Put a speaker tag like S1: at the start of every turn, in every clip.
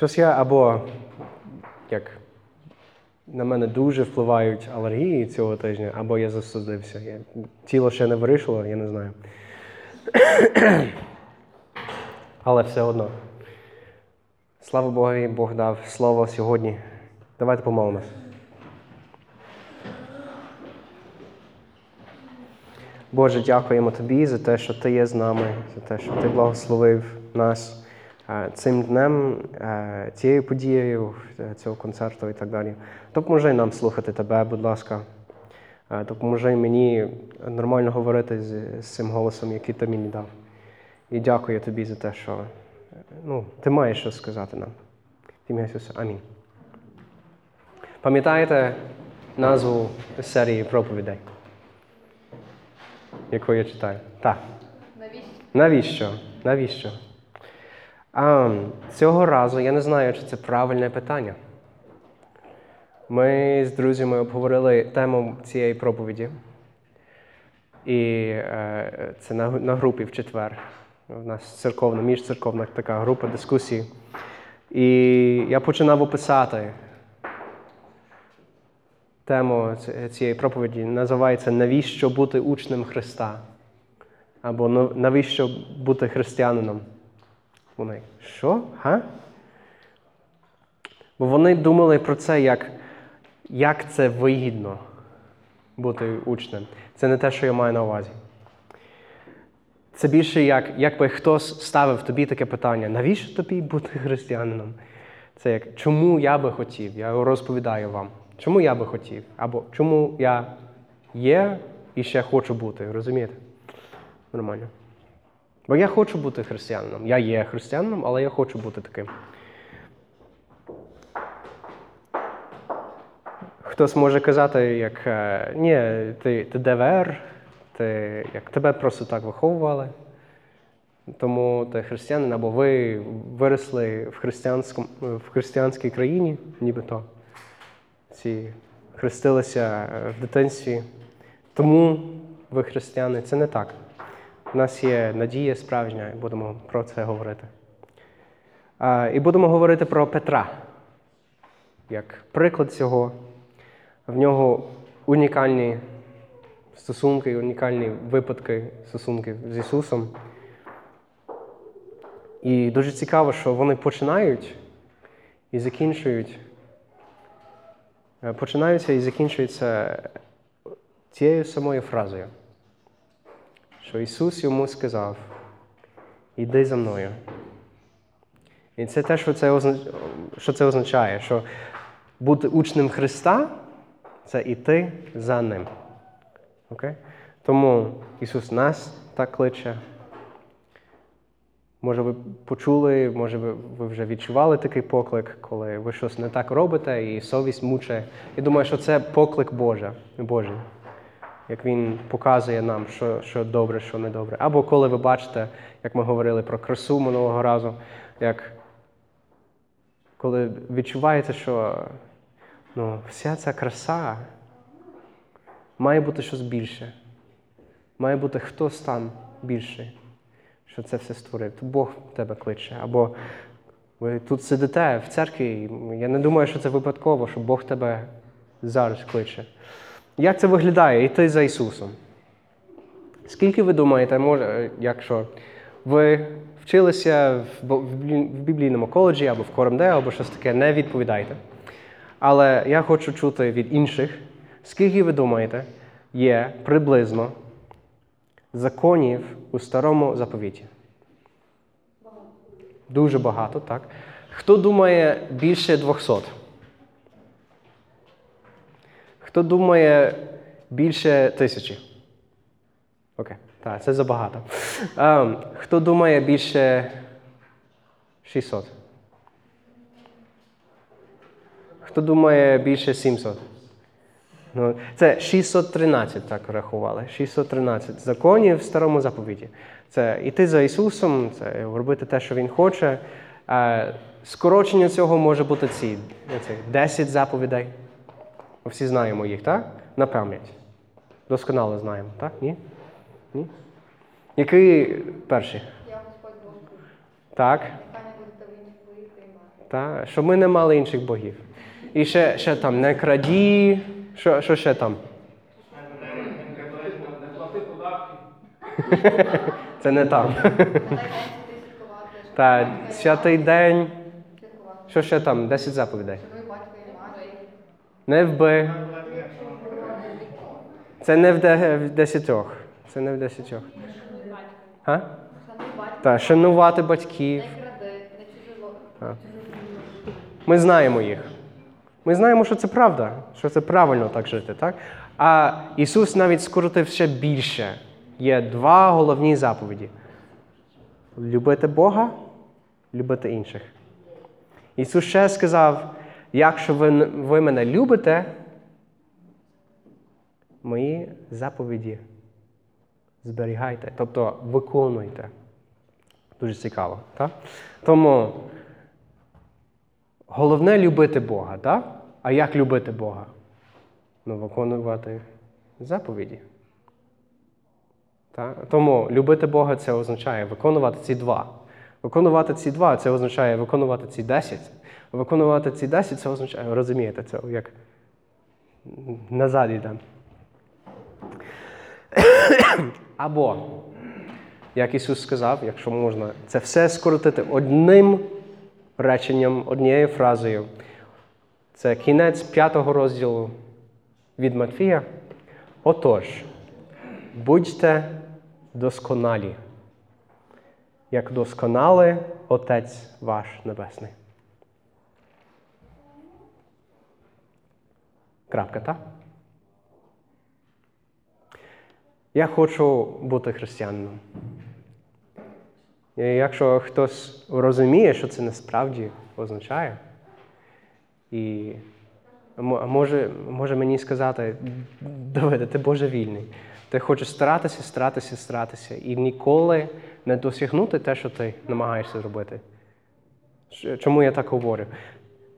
S1: Щось я або як на мене дуже впливають алергії цього тижня, або я засудився. Я, тіло ще не вирішило, я не знаю. Але все одно. Слава Богові, Бог дав слово сьогодні. Давайте помолимось. Боже, дякуємо Тобі за те, що Ти є з нами, за те, що Ти благословив нас цим днем, е, цією подією е, цього концерту і так далі. Допоможи нам слухати Тебе, будь ласка. Е, Допоможи мені нормально говорити з, з цим голосом, який ти мені дав. І дякую тобі за те, що е, ну, ти маєш щось сказати нам. В ім'я Ісуса. Амінь. Пам'ятаєте назву серії проповідей, яку я читаю? Так.
S2: Навіщо?
S1: Навіщо? Навіщо? А, цього разу я не знаю, чи це правильне питання. Ми з друзями обговорили тему цієї проповіді. І е, це на, на групі в четвер. У нас церковна, міжцерковна така група дискусій. І я починав описати тему цієї проповіді. Називається Навіщо бути учнем Христа? Або «Ну, навіщо бути християнином? Вони, що? Га? Бо вони думали про це, як, як це вигідно бути учнем. Це не те, що я маю на увазі. Це більше як, якби хтось ставив тобі таке питання, навіщо тобі бути християнином? Це як чому я би хотів? Я розповідаю вам. Чому я би хотів? Або чому я є і ще хочу бути, розумієте? Нормально. Бо я хочу бути християнином. Я є християнином, але я хочу бути таким. Хтось може казати, як е, ні, ти, ти ДВР, ти, як тебе просто так виховували. Тому ти християнин, або ви виросли в, християнському, в християнській країні, нібито. Ці хрестилися е, в дитинстві. Тому ви християни. Це не так. У нас є надія справжня, і будемо про це говорити. І будемо говорити про Петра. Як приклад цього, в нього унікальні стосунки, унікальні випадки стосунків з Ісусом. І дуже цікаво, що вони починають і закінчують. е, Починаються і закінчуються цією самою фразою, що Ісус йому сказав: Іди за мною. І це те, що це, означ- що це означає, що бути учнем Христа це іти за Ним. Окей? Тому Ісус нас так кличе. Може, ви почули, може, ви, вже відчували такий поклик, коли ви щось не так робите, і совість мучає. Я думаю, що це поклик Божий, як Він показує нам, що, що добре, що не добре. Або коли ви бачите, як ми говорили про красу минулого разу, як коли відчуваєте, що ну, вся ця краса має бути щось більше. Має бути хтось там більший, що це все створив. То Бог тебе кличе. Або ви тут сидите в церкві, я не думаю, що це випадково, що Бог тебе зараз кличе. Як це виглядає йти за Ісусом? Скільки ви думаєте, може, якщо ви вчилися в біблійному коледжі або в Коремде, або щось таке, не відповідайте. Але я хочу чути від інших, скільки ви думаєте, є приблизно законів у старому заповіті? Дуже багато, так? Хто думає більше 200? Хто думає більше тисячі? Окей, так, це забагато. Ем, хто думає більше 600? Хто думає більше 700? Ну, це 613, так рахували. 613 законів в старому заповіті. Це йти за Ісусом, це робити те, що Він хоче. Е, Скорочення цього може бути ці 10 заповідей. Ми всі знаємо їх, так? На пам'ять. Досконало знаємо, так? Ні? Ні? Який перший?
S2: Я Господь Бог.
S1: Так.
S2: Нехай не будете ви ні твої приймати.
S1: Та? Щоб ми не мали інших богів. І ще, ще там не краді. Що, що ще там?
S2: Не плати податки.
S1: Це не там. Та святий день. Що ще там? 10 заповідей.
S3: Шануй батька і мати.
S1: Не вби. Це не в, десятьох. Це не в десятьох. А? Та, шанувати батьків. Так. Ми знаємо їх. Ми знаємо, що це правда, що це правильно так жити, так? А Ісус навіть скоротив ще більше. Є два головні заповіді: любити Бога, любити інших. Ісус ще сказав: якщо ви, ви мене любите, мої заповіді зберігайте, тобто виконуйте. Дуже цікаво, так? Тому головне любити Бога, так? А як любити Бога? Ну, виконувати заповіді. Так? Тому любити Бога це означає виконувати ці два. Виконувати ці два це означає виконувати ці десять. Виконувати ці десять це означає, розумієте, це як назад йде. Або, як Ісус сказав, якщо можна, це все скоротити одним реченням, однією фразою. Це кінець п'ятого розділу від Матфія. Отож, будьте досконалі, як досконалий Отець ваш Небесний. Крапка, так? Я хочу бути християнином. І якщо хтось розуміє, що це насправді означає, і може, може мені сказати, Давиде, ти божевільний. Ти хочеш старатися, старатися, старатися і ніколи не досягнути те, що ти намагаєшся зробити. Чому я так говорю?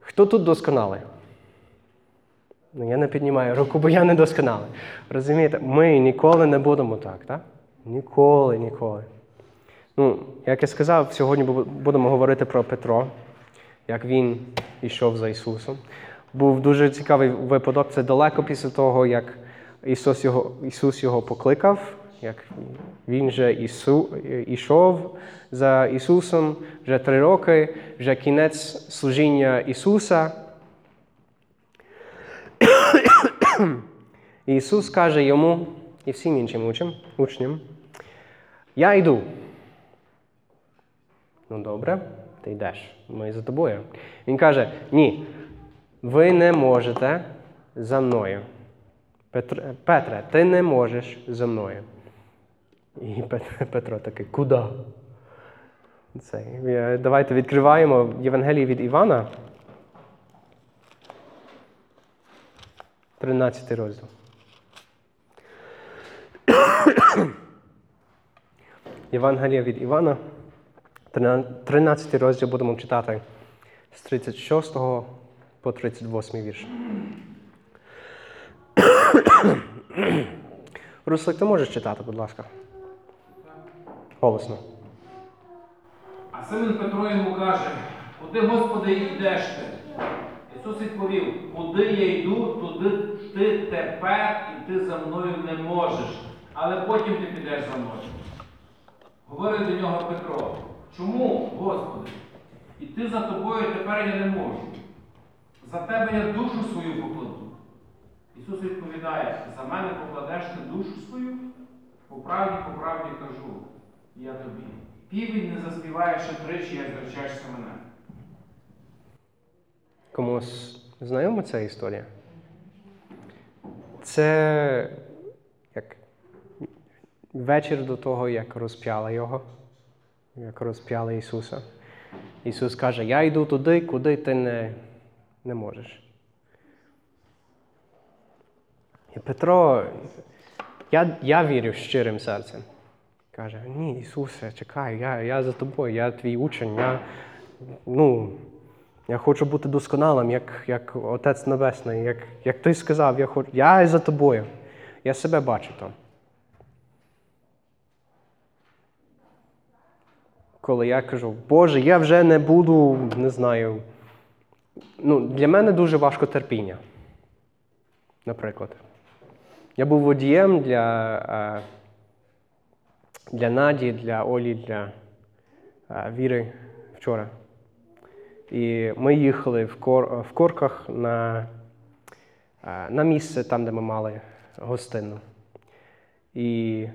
S1: Хто тут досконалий? Ну, я не піднімаю руку, бо я не досконалий. Розумієте, ми ніколи не будемо так, так? Ніколи, ніколи. Ну, як я сказав, сьогодні будемо говорити про Петро, як він йшов за Ісусом. Був дуже цікавий випадок. Це далеко після того, як Ісус його, Ісус його покликав, як він вже Ісу, ішов за Ісусом вже три роки, вже кінець служіння Ісуса. Ісус каже йому і всім іншим учням, я йду. Ну добре, ти йдеш. Ми за тобою. Він каже: ні, ви не можете за мною. Петре, Петре, ти не можеш за мною. І Петро такий, куди? Це, давайте відкриваємо Євангеліє від Івана. 13 розділ. Євангелія від Івана, 13 розділ будемо читати з 36 по 38 вірш. Руслик, ти можеш читати, будь ласка. Голосно.
S2: А Симон Петро йому каже, куди, Господи, йдеш ти? Ісус відповів, куди я йду, туди ти тепер іти за мною не можеш, але потім ти підеш за мною. Говорить до нього Петро, чому, Господи? Іти за тобою тепер я не можу. За тебе я душу свою покладу. Ісус відповідає, за мене покладеш ти душу свою? По правді, по правді кажу, я тобі. Півень не заспіває ще тричі, як зречешся мене.
S1: Комусь знайома ця історія? Це як вечір до того, як розп'яли його, як розп'яли Ісуса. Ісус каже, я йду туди, куди ти не, не можеш. І Петро, я, я вірю щирим серцем. Каже, ні, Ісусе, чекай, я, я за тобою, я твій учень, я, ну, я хочу бути досконалим, як, як Отець Небесний, як, як ти сказав, я, хочу, я за тобою. Я себе бачу там. Коли я кажу, Боже, я вже не буду, не знаю, ну, для мене дуже важко терпіння. Наприклад. Я був водієм для, е, для Наді, для Олі, для е, Віри вчора. І ми їхали в, кор, в корках на, е, на місце там, де ми мали гостину. І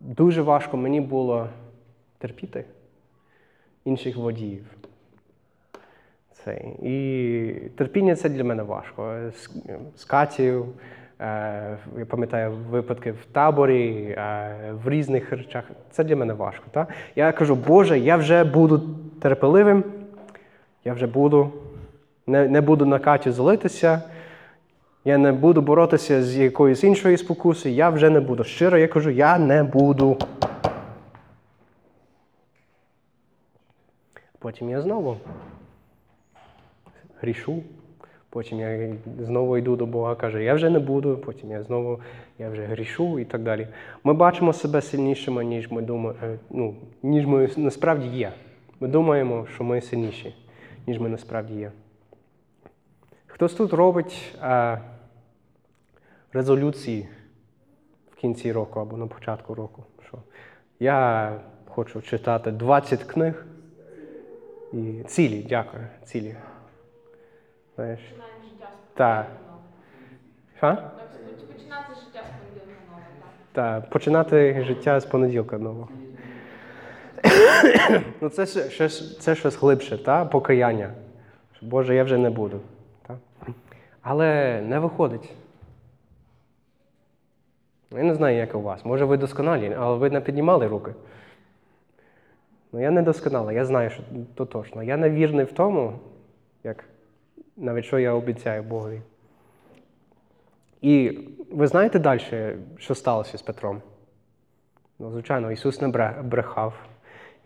S1: дуже важко мені було терпіти інших водіїв. Це. І терпіння це для мене важко. З, з Катією, е, я пам'ятаю випадки в таборі, е, в різних речах. Це для мене важко. Та? Я кажу, Боже, я вже буду терпеливим, я вже буду, не, не буду на Катю злитися, я не буду боротися з якоюсь іншою спокусою, я вже не буду. Щиро я кажу, я не буду. Потім я знову грішу. Потім я знову йду до Бога, каже, я вже не буду, потім я знову я вже грішу і так далі. Ми бачимо себе сильнішими, ніж ми думаємо, ну, ніж ми насправді є. Ми думаємо, що ми сильніші, ніж ми насправді є. Хтось тут робить е, резолюції в кінці року або на початку року. Що я хочу читати 20 книг і цілі, дякую, цілі. Знаєш?
S4: Починаємо життя з
S1: Так.
S4: нового. Починати життя з понеділка нового, так.
S1: Так, починати життя з понеділка нового. ну, це, ще- це щось глибше, та? покаяння. Боже, я вже не буду. Та? Але не виходить. Я не знаю, як у вас. Може, ви досконалі, але ви не піднімали руки. Ну, я не досконалий, я знаю, що то точно. Я не вірний в тому, як навіть що я обіцяю Богові. І ви знаєте далі, що сталося з Петром? Ну, звичайно, Ісус не брехав.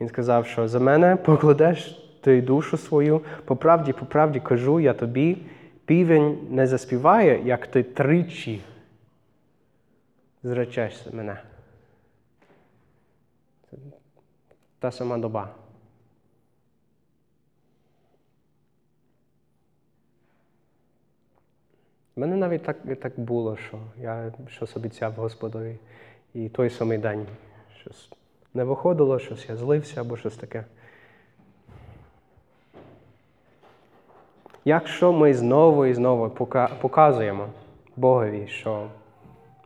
S1: Він сказав, що за мене покладеш ти душу свою. По правді, по правді кажу я тобі, півень не заспіває, як ти тричі зречешся мене. Та сама доба. У мене навіть так, так було, що я щось обіцяв Господові, і той самий день щось не виходило, щось я злився або щось таке. Якщо ми знову і знову показуємо Богові, що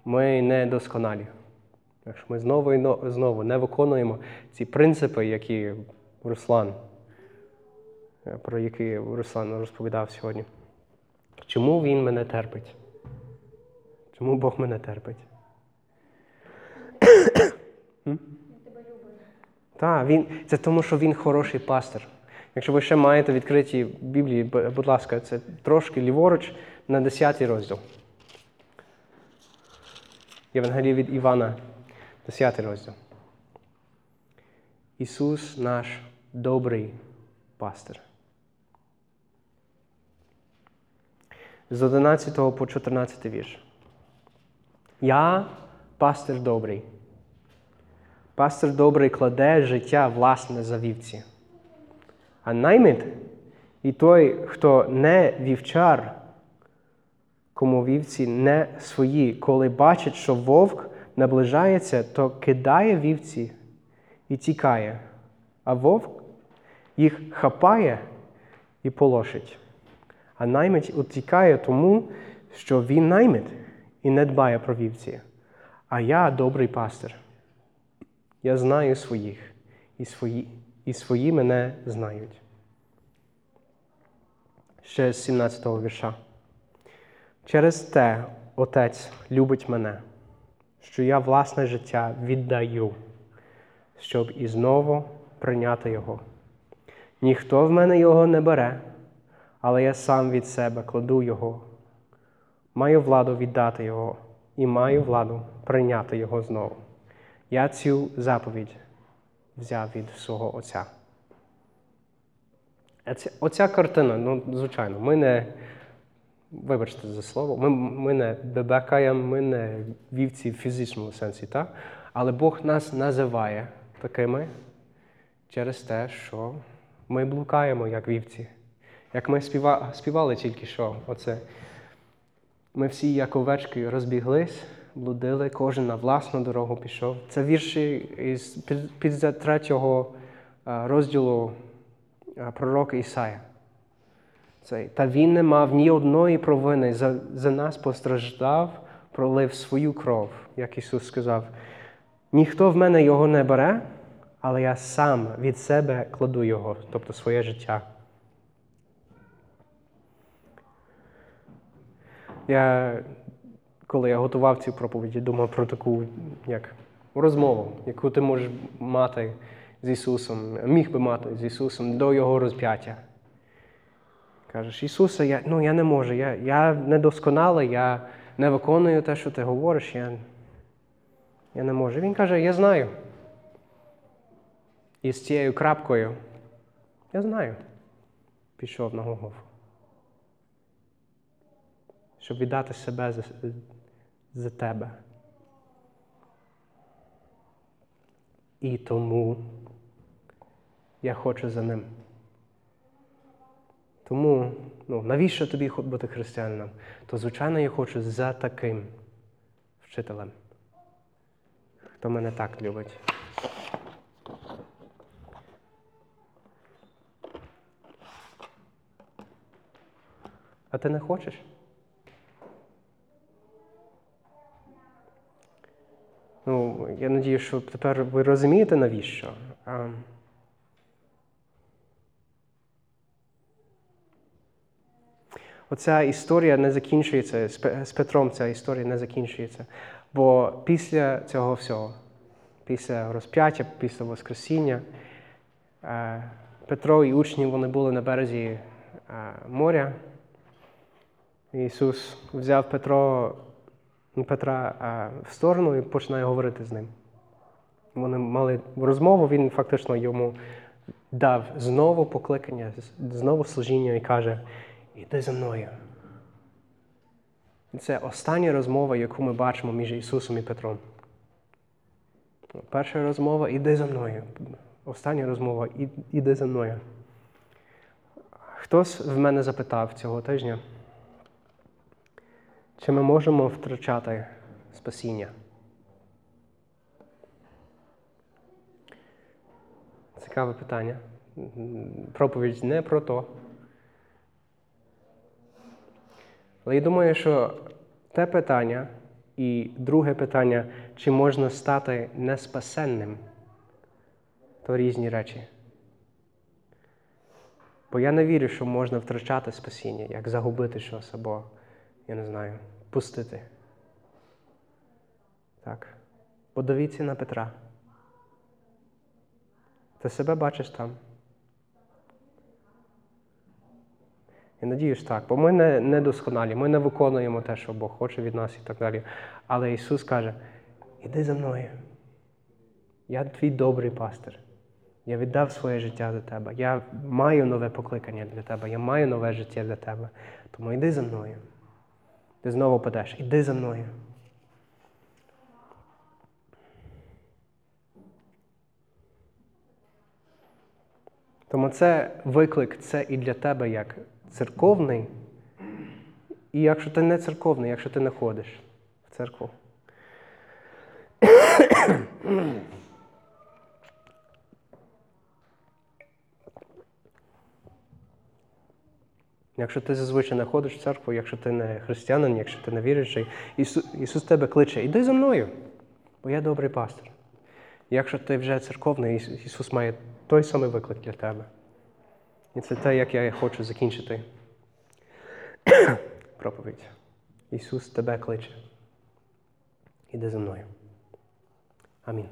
S1: ми не досконалі, якщо ми знову і знову не виконуємо ці принципи, які Руслан, про які Руслан розповідав сьогодні. Чому він мене терпить? Чому Бог мене терпить? Так, він, це тому, що він хороший пастир. Якщо ви ще маєте відкриті Біблії, будь ласка, це трошки ліворуч на 10 розділ. Євангелія від Івана, 10 розділ. Ісус наш добрий пастир. З 11 по 14 вірш. Я пастир добрий. Пастир добрий кладе життя власне за вівці. А наймит і той, хто не вівчар, кому вівці не свої, коли бачить, що вовк наближається, то кидає вівці і тікає, а вовк їх хапає і полошить. А наймит утікає тому, що він наймит і не дбає про вівці. А я добрий пастир. Я знаю своїх, і свої, і свої мене знають. Ще з 17-го вірша. Через те Отець любить мене, що я власне життя віддаю, щоб і знову прийняти його. Ніхто в мене його не бере, але я сам від себе кладу його. Маю владу віддати його і маю владу прийняти його знову. Я цю заповідь взяв від свого Отця. Оця картина, ну, звичайно, ми не, вибачте за слово, ми, ми не бебекаємо, ми не вівці в фізичному сенсі, так? але Бог нас називає такими через те, що ми блукаємо, як вівці. Як ми співа, співали тільки що, оце. Ми всі, як овечки, розбіглись, блудили, кожен на власну дорогу пішов. Це вірші із 53 е, розділу е, пророка Ісая. Та він не мав ні одної провини, за, за нас постраждав, пролив свою кров, як Ісус сказав. Ніхто в мене його не бере, але я сам від себе кладу його, тобто своє життя. Я, коли я готував цю проповідь, я думав про таку як, розмову, яку ти можеш мати з Ісусом, міг би мати з Ісусом до Його розп'яття. Кажеш, Ісусе, я, ну, я не можу, я, я недосконалий, я не виконую те, що ти говориш, я, я не можу. Він каже, я знаю. І з цією крапкою, я знаю, пішов на Голгофу. Щоб віддати себе за, за тебе. І тому я хочу за ним. Тому, ну, навіщо тобі бути християнином? То, звичайно, я хочу за таким вчителем, хто мене так любить. А ти не хочеш? Ну, я надію, що тепер ви розумієте, навіщо. Оця історія не закінчується з Петром. Ця історія не закінчується. Бо після цього всього, після розп'яття, після Воскресіння, е, Петро і учні вони були на березі е, моря. Ісус взяв Петро, Петра е, в сторону і починає говорити з ним. Вони мали розмову, він фактично йому дав знову покликання, знову служіння і каже: Іди за мною. Це остання розмова, яку ми бачимо між Ісусом і Петром. Перша розмова іди за мною. Остання розмова «І- іди за мною. Хтось в мене запитав цього тижня, чи ми можемо втрачати спасіння? Цікаве питання. Проповідь не про то. Але я думаю, що те питання і друге питання, чи можна стати неспасенним, то різні речі. Бо я не вірю, що можна втрачати спасіння, як загубити щось або, я не знаю, пустити. Так. Подивіться на Петра. Ти себе бачиш там. Я надіюсь так, бо ми не, не досконалі, ми не виконуємо те, що Бог хоче від нас і так далі. Але Ісус каже: іди за мною. Я твій добрий пастир. Я віддав своє життя за тебе. Я маю нове покликання для тебе, я маю нове життя для тебе. Тому йди за мною. Ти знову падеш, іди за мною. Тому це виклик, це і для тебе як церковний, і якщо ти не церковний, якщо ти не ходиш в церкву. Якщо ти зазвичай не ходиш в церкву, якщо ти не християнин, якщо ти не віруючий, Ісус, Ісус тебе кличе, іди за мною, бо я добрий пастир. Якщо ти вже церковний, Ісус має той самий виклик для тебе. І це те, як я хочу закінчити проповідь. Ісус тебе кличе. Іди за мною. Амінь.